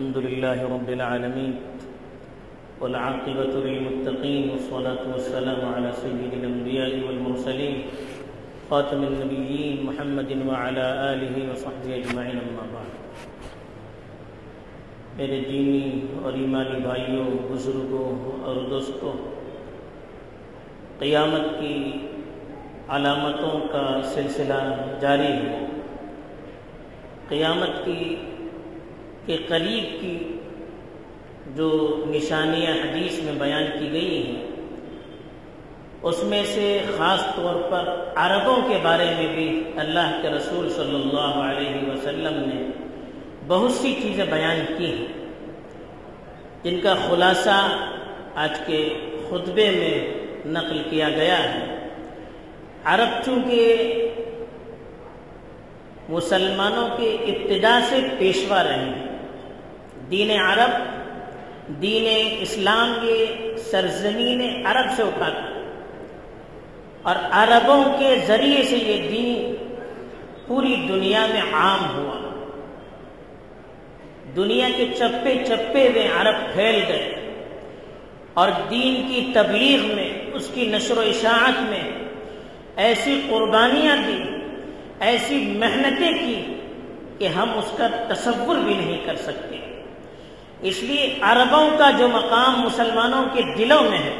الحمد لله رب العالمين والعاقبة للمتقين والصلاة والسلام على سيد الأنبياء والمرسلين خاتم النبيين محمد وعلى آله وصحبه أجمعين أما بعد. میرے دینی اور ایمانی بھائیوں، بزرگوں اور دوستوں، قیامت کی علامتوں کا سلسلہ جاری ہے۔ قیامت کی کے قریب کی جو نشانیاں حدیث میں بیان کی گئی ہیں، اس میں سے خاص طور پر عربوں کے بارے میں بھی اللہ کے رسول صلی اللہ علیہ وسلم نے بہت سی چیزیں بیان کی ہیں۔ جن کا خلاصہ آج کے خطبے میں نقل کیا گیا ہے۔ عرب چونکہ مسلمانوں کے ابتدا سے پیشوا رہے ہیں دین عرب، دین اسلام یہ سرزمین عرب سے اٹھا تھا اور عربوں کے ذریعے سے یہ دین پوری دنیا میں عام ہوا۔ دنیا کے چپے چپے میں عرب پھیل گئے۔ اور دین کی تبلیغ میں، اس کی نشر و اشاعت میں ایسی قربانیاں دی، ایسی محنتیں کی کہ ہم اس کا تصور بھی نہیں کر سکتے۔ اس لیے عربوں کا جو مقام مسلمانوں کے دلوں میں ہے،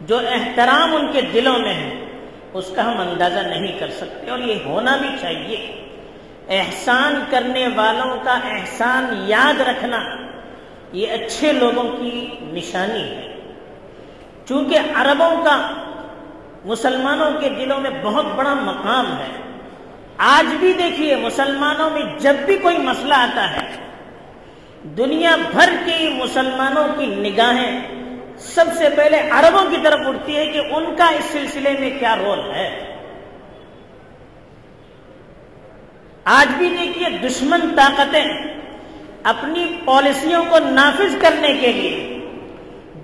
جو احترام ان کے دلوں میں ہے، اس کا ہم اندازہ نہیں کر سکتے اور یہ ہونا بھی چاہیے۔ احسان کرنے والوں کا احسان یاد رکھنا، یہ اچھے لوگوں کی نشانی ہے۔ چونکہ عربوں کا مسلمانوں کے دلوں میں بہت بڑا مقام ہے، آج بھی دیکھیے مسلمانوں میں جب بھی کوئی مسئلہ آتا ہے دنیا بھر کے مسلمانوں کی نگاہیں سب سے پہلے عربوں کی طرف اٹھتی ہے کہ ان کا اس سلسلے میں کیا رول ہے۔ آج بھی دیکھیے دشمن طاقتیں اپنی پالیسیوں کو نافذ کرنے کے لیے،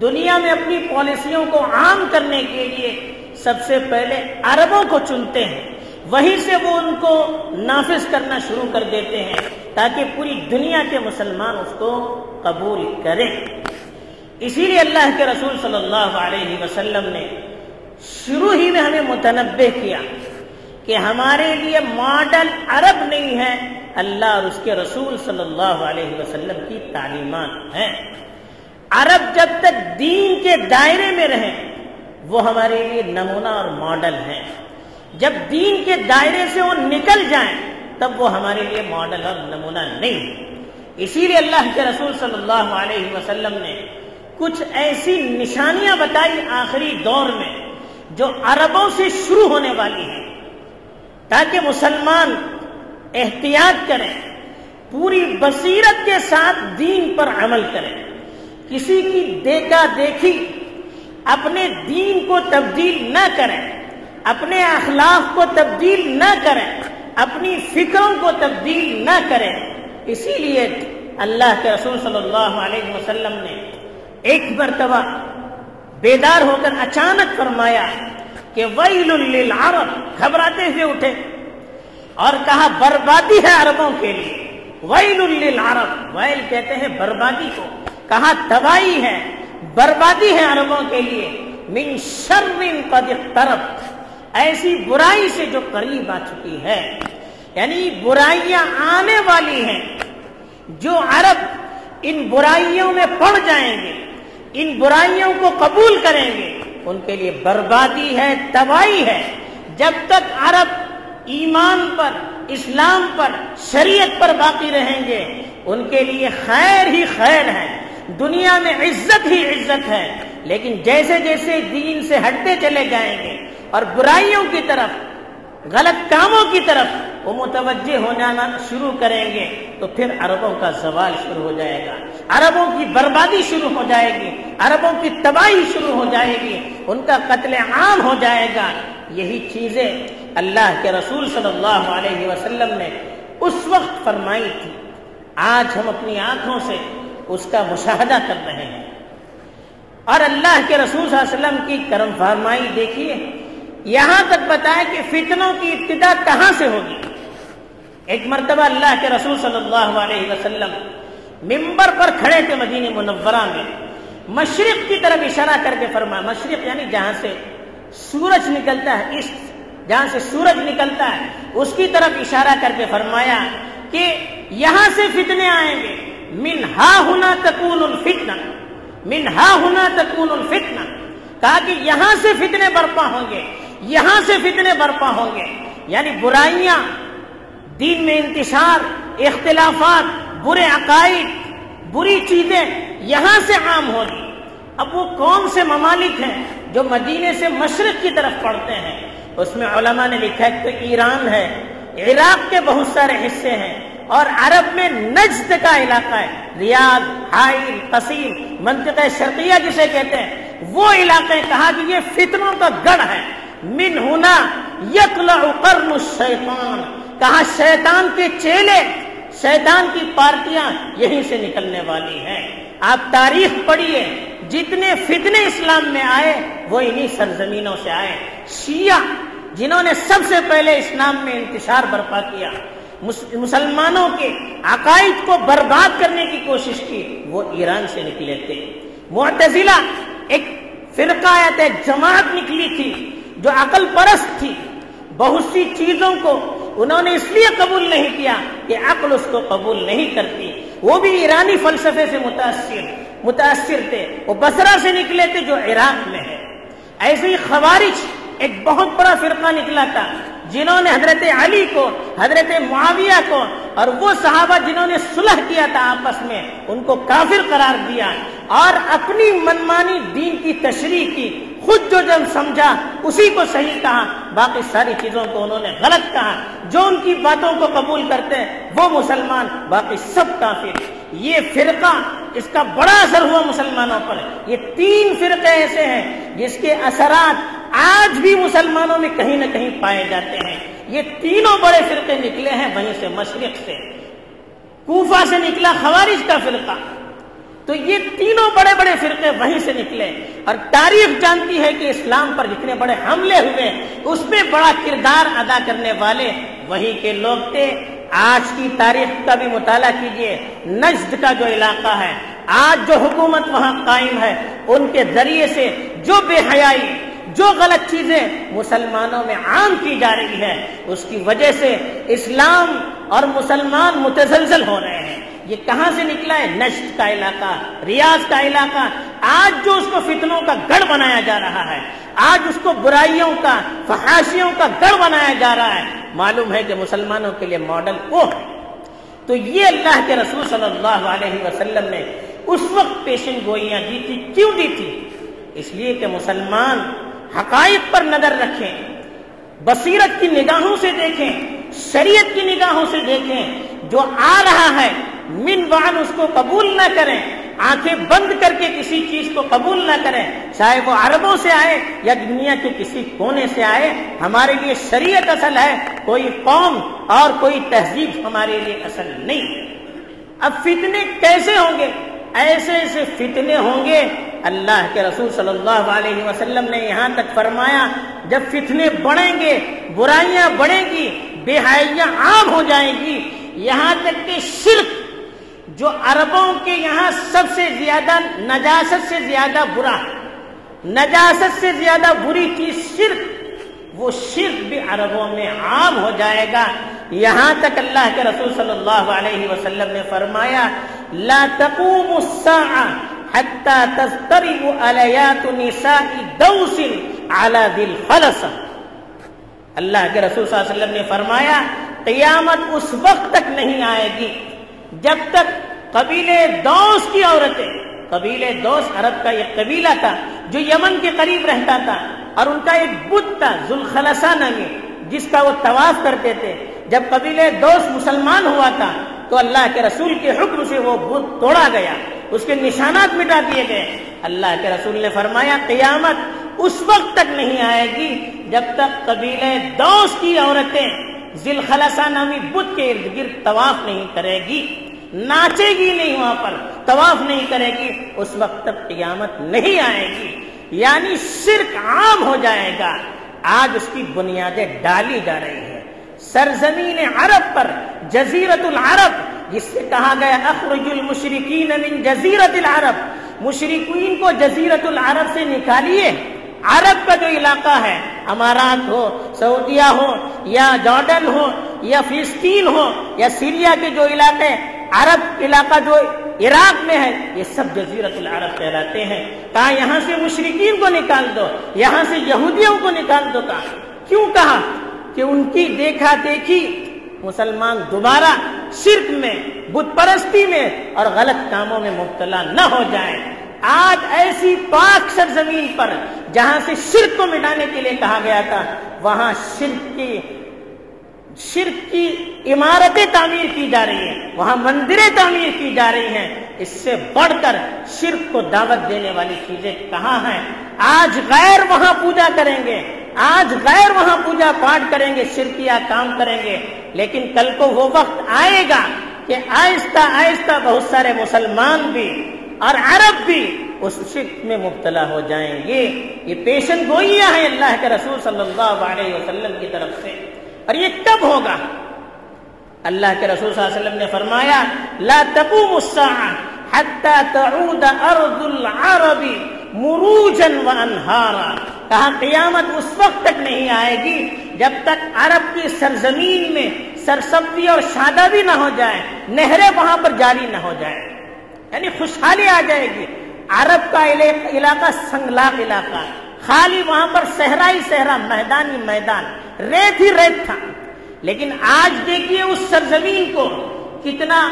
دنیا میں اپنی پالیسیوں کو عام کرنے کے لیے سب سے پہلے عربوں کو چنتے ہیں۔ وہیں سے وہ ان کو نافذ کرنا شروع کر دیتے ہیں۔ تاکہ پوری دنیا کے مسلمان اس کو قبول کریں۔ اسی لیے اللہ کے رسول صلی اللہ علیہ وسلم نے شروع ہی میں ہمیں متنبع کیا کہ ہمارے لیے ماڈل عرب نہیں ہے، اللہ اور اس کے رسول صلی اللہ علیہ وسلم کی تعلیمات ہیں۔ عرب جب تک دین کے دائرے میں رہیں وہ ہمارے لیے نمونہ اور ماڈل ہیں۔ جب دین کے دائرے سے وہ نکل جائیں تب وہ ہمارے لیے ماڈل اور نمونہ نہیں۔ اسی لیے اللہ کے رسول صلی اللہ علیہ وسلم نے کچھ ایسی نشانیاں بتائی آخری دور میں جو عربوں سے شروع ہونے والی ہیں۔ تاکہ مسلمان احتیاط کریں، پوری بصیرت کے ساتھ دین پر عمل کریں۔ کسی کی دیکھا دیکھی اپنے دین کو تبدیل نہ کریں، اپنے اخلاق کو تبدیل نہ کریں۔ اپنی فکروں کو تبدیل نہ کریں۔ اسی لیے اللہ کے رسول صلی اللہ علیہ وسلم نے ایک مرتبہ بیدار ہو کر اچانک فرمایا کہ ویل للعرب، گھبراتے ہوئے اٹھے۔ اور کہا، بربادی ہے عربوں کے لیے۔ ویل للعرب۔ ویل کہتے ہیں بربادی کو۔ کہا، تباہی ہے۔ بربادی ہے عربوں کے لیے۔ من شر قد اقترب۔ ایسی برائی سے جو قریب آ چکی ہے یعنی برائیاں آنے والی ہیں۔ جو عرب ان برائیوں میں پڑ جائیں گے، ان برائیوں کو قبول کریں گے، ان کے لیے بربادی ہے، تباہی ہے۔ جب تک عرب ایمان پر، اسلام پر، شریعت پر باقی رہیں گے، ان کے لیے خیر ہی خیر ہے۔ دنیا میں عزت ہی عزت ہے، لیکن جیسے جیسے دین سے ہٹتے چلے جائیں گے اور برائیوں کی طرف، غلط کاموں کی طرف وہ متوجہ ہو جانا شروع کریں گے، تو پھر عربوں کا زوال شروع ہو جائے گا۔ عربوں کی بربادی شروع ہو جائے گی، عربوں کی تباہی شروع ہو جائے گی، ان کا قتل عام ہو جائے گا۔ یہی چیزیں اللہ کے رسول صلی اللہ علیہ وسلم نے اس وقت فرمائی تھی۔ آج ہم اپنی آنکھوں سے اس کا مشاہدہ کر رہے ہیں۔ اور اللہ کے رسول صلی اللہ علیہ وسلم کی کرم فرمائی، دیکھیے یہاں تک بتائے کہ فتنوں کی ابتدا کہاں سے ہوگی؟ ایک مرتبہ اللہ کے رسول صلی اللہ علیہ وسلم ممبر پر کھڑے تھے مدینہ منورہ میں۔ مشرق کی طرف اشارہ کر کے فرمایا، مشرق یعنی جہاں سے سورج نکلتا ہے، اس جہاں سے سورج نکلتا ہے، اس کی طرف اشارہ کر کے فرمایا کہ یہاں سے فتنے آئیں گے۔ من ہا ہونا تکون الفتنا من ہا ہونا تکون الفتنا کہا کہ یہاں سے فتنے برپا ہوں گے۔ یہاں سے فتنے برپا ہوں گے۔ یعنی برائیاں، دین میں انتشار، اختلافات، برے عقائد، بری چیزیں یہاں سے عام ہوگی اب وہ کون سے ممالک ہیں جو مدینے سے مشرق کی طرف پڑھتے ہیں۔ اس میں علماء نے لکھا ہے کہ ایران ہے، عراق کے بہت سارے حصے ہیں اور عرب میں نجد کا علاقہ ہے۔ ریاض، حائل قصیم منطقہ شرقیہ جسے کہتے ہیں، وہ علاقے کہا کہ یہ فتنوں کا گڑھ ہے۔ من ہونا یکلا قرن الشیطان کہا شیطان کے چیلے، شیطان کی پارٹیاں یہیں سے نکلنے والی ہیں. آپ تاریخ پڑھیے، جتنے فتنے اسلام میں آئے، وہ انہی سرزمینوں سے آئے. شیعہ، جنہوں نے سب سے پہلے اسلام میں انتشار برپا کیا مسلمانوں کے عقائد کو برباد کرنے کی کوشش کی، وہ ایران سے نکلے تھے. معتزلہ، ایک فرقہ جماعت نکلی تھی جو عقل پرست تھی، بہت سی چیزوں کو انہوں نے اس لیے قبول نہیں کیا کہ عقل اس کو قبول نہیں کرتی۔ وہ بھی ایرانی فلسفے سے متاثر متاثر تھے۔ وہ بسرا سے نکلے تھے جو عراق میں ہے۔ ایسے ہی خوارج ایک بہت بڑا فرقہ نکلا تھا، جنہوں نے حضرت علی کو، حضرت معاویہ کو اور وہ صحابہ جنہوں نے صلح کیا تھا آپس میں، ان کو کافر قرار دیا اور اپنی منمانی دین کی تشریح کی۔ خود جو جب سمجھا، اسی کو صحیح کہا۔ باقی ساری چیزوں کو انہوں نے غلط کہا۔ جو ان کی باتوں کو قبول کرتے ہیں، وہ مسلمان، باقی سب کافر۔ یہ فرقہ اس کا بڑا اثر ہوا مسلمانوں پر۔ یہ تین فرقے ایسے ہیں جس کے اثرات آج بھی مسلمانوں میں کہیں نہ کہیں پائے جاتے ہیں۔ یہ تینوں بڑے فرقے نکلے ہیں وہیں سے مشرق سے۔ کوفہ سے نکلا خوارج کا فرقہ۔ تو یہ تینوں بڑے بڑے فرقے وہیں سے نکلے۔ اور تاریخ جانتی ہے کہ اسلام پر جتنے بڑے حملے ہوئے، اس میں بڑا کردار ادا کرنے والے وہی کے لوگ تھے۔ آج کی تاریخ کا بھی مطالعہ کیجیے۔ نجد کا جو علاقہ ہے، آج جو حکومت وہاں قائم ہے، ان کے ذریعے سے جو بے حیائی، جو غلط چیزیں مسلمانوں میں عام کی جا رہی ہے، اس کی وجہ سے اسلام اور مسلمان متزلزل ہو رہے ہیں۔ یہ کہاں سے نکلا ہے؟ نشت کا علاقہ، ریاض کا علاقہ۔ آج جو اس کو فتنوں کا گڑھ بنایا جا رہا ہے، آج اس کو برائیوں کا، فحاشیوں کا گڑھ بنایا جا رہا ہے، معلوم ہے کہ مسلمانوں کے لیے ماڈل وہ ہے۔ تو یہ اللہ کے رسول صلی اللہ علیہ وسلم نے اس وقت پیشن گوئیاں دی تھی۔ کیوں دی تھی؟ اس لیے کہ مسلمان حقائق پر نظر رکھیں، بصیرت کی نگاہوں سے دیکھیں، شریعت کی نگاہوں سے دیکھیں۔ جو آ رہا ہے من وان اس کو قبول نہ کریں، آنکھیں بند کر کے کسی چیز کو قبول نہ کریں۔ چاہے وہ عربوں سے آئے یا دنیا کے کسی کونے سے آئے، ہمارے لیے شریعت اصل ہے، کوئی قوم اور کوئی تہذیب ہمارے لیے اصل نہیں۔ اب فتنے کیسے ہوں گے؟ ایسے ایسے فتنے ہوں گے۔ اللہ کے رسول صلی اللہ علیہ وسلم نے یہاں تک فرمایا، جب فتنے بڑھیں گے، برائیاں بڑھیں گی، بے حیاں عام ہو جائیں گی۔ یہاں تک کہ شرک جو عربوں کے یہاں سب سے زیادہ نجاست سے زیادہ برا نجاست سے زیادہ بری چیز شرک، وہ شرک بھی عربوں میں عام ہو جائے گا۔ یہاں تک اللہ کے رسول صلی اللہ علیہ وسلم نے فرمایا، لا تقوم الساعة حتى تسترب علیات نساء دوس على ذي الخلص اللہ کے رسول صلی اللہ علیہ وسلم نے فرمایا، قیامت اس وقت تک نہیں آئے گی۔ جب تک قبیلے دوس کی عورتیں قبیلے دوس عرب کا یہ قبیلہ تھا جو یمن کے قریب رہتا تھا، اور ان کا ایک بت تھا ذوالخلصہ نامی جس کا وہ طواف کرتے تھے۔ جب قبیلے دوست مسلمان ہوا تھا، تو اللہ کے رسول کے حکم سے وہ بت توڑا گیا، اس کے نشانات مٹا دیے گئے۔ اللہ کے رسول نے فرمایا، قیامت اس وقت تک نہیں آئے گی جب تک قبیلے دوست کی عورتیں ذیل خلسا نامی بت کے ارد گرد طواف نہیں کرے گی، ناچے گی نہیں وہاں پر، طواف نہیں کرے گی، اس وقت تک قیامت نہیں آئے گی۔ یعنی شرک عام ہو جائے گا۔ آج اس کی بنیادیں ڈالی جا رہی ہیں۔ سرزمین عرب پر جزیرت العرب، جس سے کہا گیا، اخرج المشرقین من جزیرت العرب۔ مشرقین کو جزیرت العرب سے نکالیے۔ عرب کا جو علاقہ ہے، امارات ہو، سعودیہ ہو، یا جارڈن ہو، یا فلسطین ہو، یا سیریا کے جو علاقے، عرب علاقہ جو عراق میں ہے، یہ سب جزیرت العرب کہلاتے ہیں۔ کہا، یہاں سے مشرقین کو نکال دو، یہاں سے یہودیوں کو نکال دو، کہا۔ کیوں کہا؟ کہ ان کی دیکھا دیکھی مسلمان دوبارہ شرک میں، بت پرستی میں اور غلط کاموں میں مبتلا نہ ہو جائیں۔ آج ایسی پاک سرزمین پر جہاں سے شرک کو مٹانے کے لیے کہا گیا تھا، وہاں شرک کی شرک کی عمارتیں تعمیر کی جا رہی ہیں، وہاں مندریں تعمیر کی جا رہی ہیں۔ اس سے بڑھ کر شرک کو دعوت دینے والی چیزیں کہاں ہیں؟ آج غیر وہاں پوجا کریں گے، آج غیر وہاں پوجا پاٹ کریں گے، شرکیہ کام کریں گے۔ لیکن کل کو وہ وقت آئے گا کہ آہستہ آہستہ بہت سارے مسلمان بھی اور عرب بھی اس شرک میں مبتلا ہو جائیں گے۔ یہ پیشن گوئیاں ہیں اللہ کے رسول صلی اللہ علیہ وسلم کی طرف سے۔ اور یہ کب ہوگا؟ اللہ کے رسول صلی اللہ علیہ وسلم نے فرمایا، لا تقوم الساعة حتى تعود ارض العرب مروجا وانہارا کہا، قیامت اس وقت تک نہیں آئے گی جب تک عرب کی سرزمین میں سرسبزی اور شادابی نہ ہو جائے، نہریں وہاں پر جاری نہ ہو جائے یعنی خوشحالی آ جائے گی۔ عرب کا علاقہ سنگلاق علاقہ۔ خالی وہاں پر صحرائی صحرا میدانی میدان۔ ریت ہی ریت تھا۔ لیکن آج دیکھیے اس سرزمین کو کتنا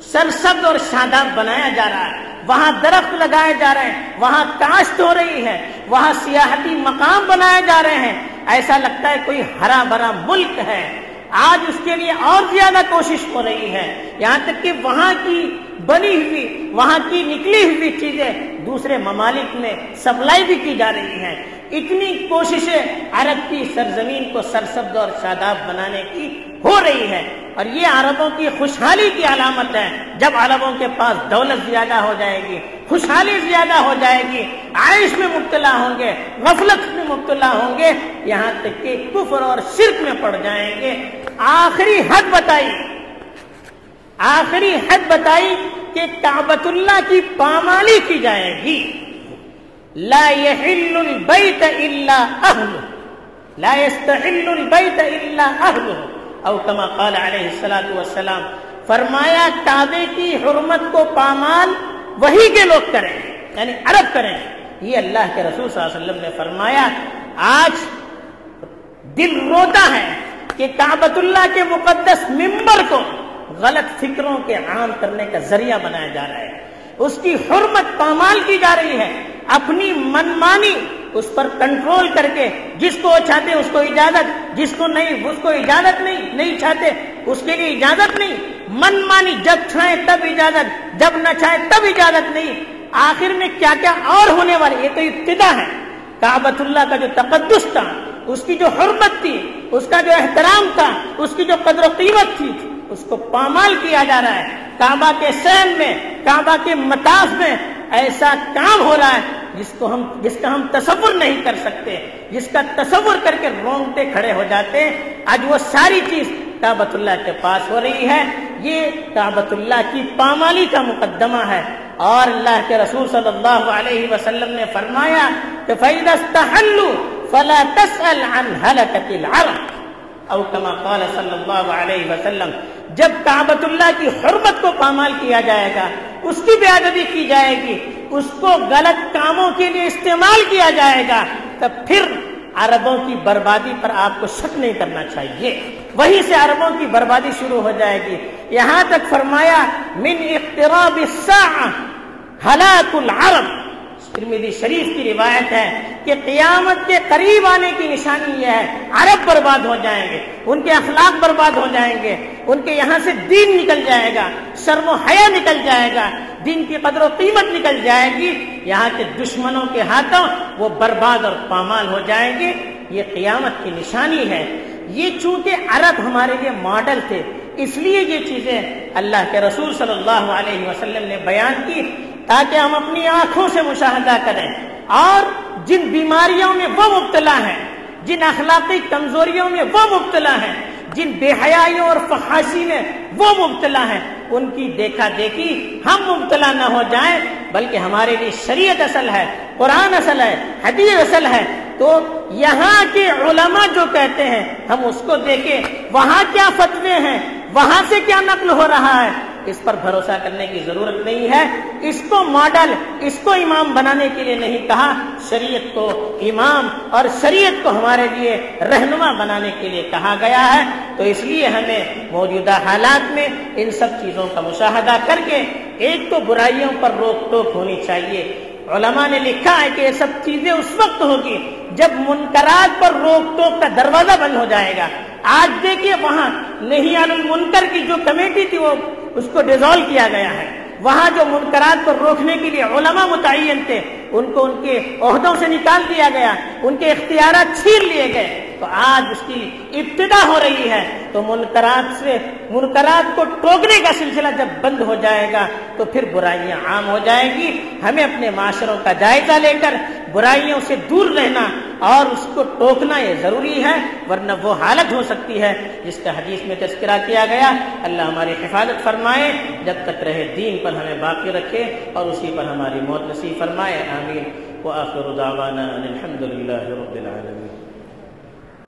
سرسبز اور شاداب بنایا جا رہا ہے۔ وہاں درخت لگائے جا رہے ہیں۔ وہاں کاشت ہو رہی ہے۔ وہاں سیاحتی مقام بنائے جا رہے ہیں۔ ایسا لگتا ہے کوئی ہرا بھرا ملک ہے۔ آج اس کے لیے اور زیادہ کوشش ہو رہی ہے۔ یہاں تک کہ وہاں کی بنی ہوئی، وہاں کی نکلی ہوئی چیزیں دوسرے ممالک میں سپلائی بھی کی جا رہی ہیں۔ اتنی کوششیں عرب کی سرزمین کو سرسبز اور شاداب بنانے کی ہو رہی ہے اور یہ عربوں کی خوشحالی کی علامت ہے۔ جب عربوں کے پاس دولت زیادہ ہو جائے گی، خوشحالی زیادہ ہو جائے گی، عائش میں مبتلا ہوں گے، غفلت میں مبتلا ہوں گے، یہاں تک کہ کفر اور شرک میں پڑ جائیں گے۔ آخری حد بتائی۔ آخری حد بتائی کہ کابت اللہ کی پامالی کی جائے گی۔ لا يحل البيت الا اهله لا يستحل البيت الا اهله او كما قال عليه الصلاه والسلام، فرمایا، کعبے کی حرمت کو پامال وہی کے لوگ کریں یعنی عرب کریں یہ اللہ کے رسول صلی اللہ علیہ وسلم نے فرمایا، آج دل روتا ہے کہ کعبۃ اللہ کے مقدس ممبر کو غلط فکروں کے عام کرنے کا ذریعہ بنایا جا رہا ہے۔ اس کی حرمت پامال کی جا رہی ہے۔ اپنی منمانی اس پر کنٹرول کر کے جس کو وہ چاہتے اس کو اجازت، جس کو نہیں، اس کو اجازت نہیں نہیں چاہتے، اس کے لیے اجازت نہیں۔ منمانی جب چاہے تب اجازت، جب نہ چاہے تب اجازت نہیں۔ آخر میں کیا کیا اور ہونے والے یہ تو ابتدا ہے۔ کابت اللہ کا جو تقدس تھا، اس کی جو حرمت تھی، اس کا جو احترام تھا، اس کی جو قدر و قیمت تھی اس کو پامال کیا جا رہا ہے۔ کعبہ کے سین میں، کعبہ کے متاف میں ایسا کام ہو رہا ہے جس کو ہم، جس کا ہم تصور نہیں کر سکتے۔ جس کا تصور کر کے رونگتے کھڑے ہو جاتے ہیں۔ آج وہ ساری چیز کابت اللہ کے پاس ہو رہی ہے۔ یہ کابت اللہ کی پامالی کا مقدمہ ہے۔ اور اللہ کے رسول صلی اللہ علیہ وسلم نے فرمایا کہ فلا تسأل عن هلكة العرب او كما قال صلی اللہ علیہ وسلم، جب کابت اللہ کی حرمت کو پامال کیا جائے گا، اس کی بے ادبی کی جائے گی، اس کو غلط کاموں کے لیے استعمال کیا جائے گا، تب پھر عربوں کی بربادی پر آپ کو شک نہیں کرنا چاہیے۔ وہیں سے عربوں کی بربادی شروع ہو جائے گی۔ یہاں تک فرمایا، من اقتراب الساعة ہلاک العرب۔ ترمیدی شریف کی روایت ہے کہ قیامت کے قریب آنے کی نشانی یہ ہے، عرب برباد ہو جائیں گے، ان کے اخلاق برباد ہو جائیں گے، ان کے یہاں سے دین نکل جائے گا، شرم و حیا نکل جائے گا، دین کی قدر و قیمت نکل جائے گی، یہاں کے دشمنوں کے ہاتھوں وہ برباد اور پامال ہو جائیں گے۔ یہ قیامت کی نشانی ہے۔ یہ چونکہ عرب ہمارے لیے ماڈل تھے، اس لیے یہ چیزیں اللہ کے رسول صلی اللہ علیہ وسلم نے بیان کی تاکہ ہم اپنی آنکھوں سے مشاہدہ کریں۔ اور جن بیماریوں میں وہ مبتلا ہیں، جن اخلاقی کمزوریوں میں وہ مبتلا ہیں، جن بے حیائیوں اور فحاشی میں وہ مبتلا ہیں، ان کی دیکھا دیکھی ہم مبتلا نہ ہو جائیں، بلکہ ہمارے لیے شریعت اصل ہے، قرآن اصل ہے، حدیث اصل ہے۔ تو یہاں کے علماء جو کہتے ہیں، ہم اس کو دیکھیں، وہاں کیا فتوے ہیں، وہاں سے کیا نقل ہو رہا ہے؟ اس پر بھروسہ کرنے کی ضرورت نہیں ہے۔ اس کو ماڈل، اس کو امام بنانے کے لیے نہیں کہا۔ شریعت کو امام اور شریعت کو ہمارے لیے رہنما بنانے کے لیے کہا گیا ہے۔ تو اس لیے ہمیں موجودہ حالات میں ان سب چیزوں کا مشاہدہ کر کے ایک تو برائیوں پر روک ٹوک ہونی چاہیے۔ علماء نے لکھا ہے کہ یہ سب چیزیں اس وقت ہوگی جب منکرات پر روک ٹوک کا دروازہ بند ہو جائے گا۔ آج دیکھیے وہاں نہیں المنکر کی جو کمیٹی تھی وہ اس کو ڈیزالو کیا گیا ہے۔ وہاں جو منکرات کو روکنے کے لیے علماء متعین تھے، ان کو ان کے عہدوں سے نکال دیا گیا، ان کے اختیارات چھین لیے گئے۔ تو آج اس کی ابتدا ہو رہی ہے۔ تو منکرات سے منکرات کو ٹوکنے کا سلسلہ جب بند ہو جائے گا، تو پھر برائیاں عام ہو جائیں گی۔ ہمیں اپنے معاشروں کا جائزہ لے کر برائیوں سے دور رہنا اور اس کو ٹوکنا یہ ضروری ہے، ورنہ وہ حالت ہو سکتی ہے۔ جس کا حدیث میں تذکرہ کیا گیا، اللہ ہماری حفاظت فرمائے، جب تک رہے دین پر ہمیں باقی رکھے اور اسی پر ہماری موت نصیب فرمائے، آمین۔ وآخر دعوانا ان الحمد لله رب العالمين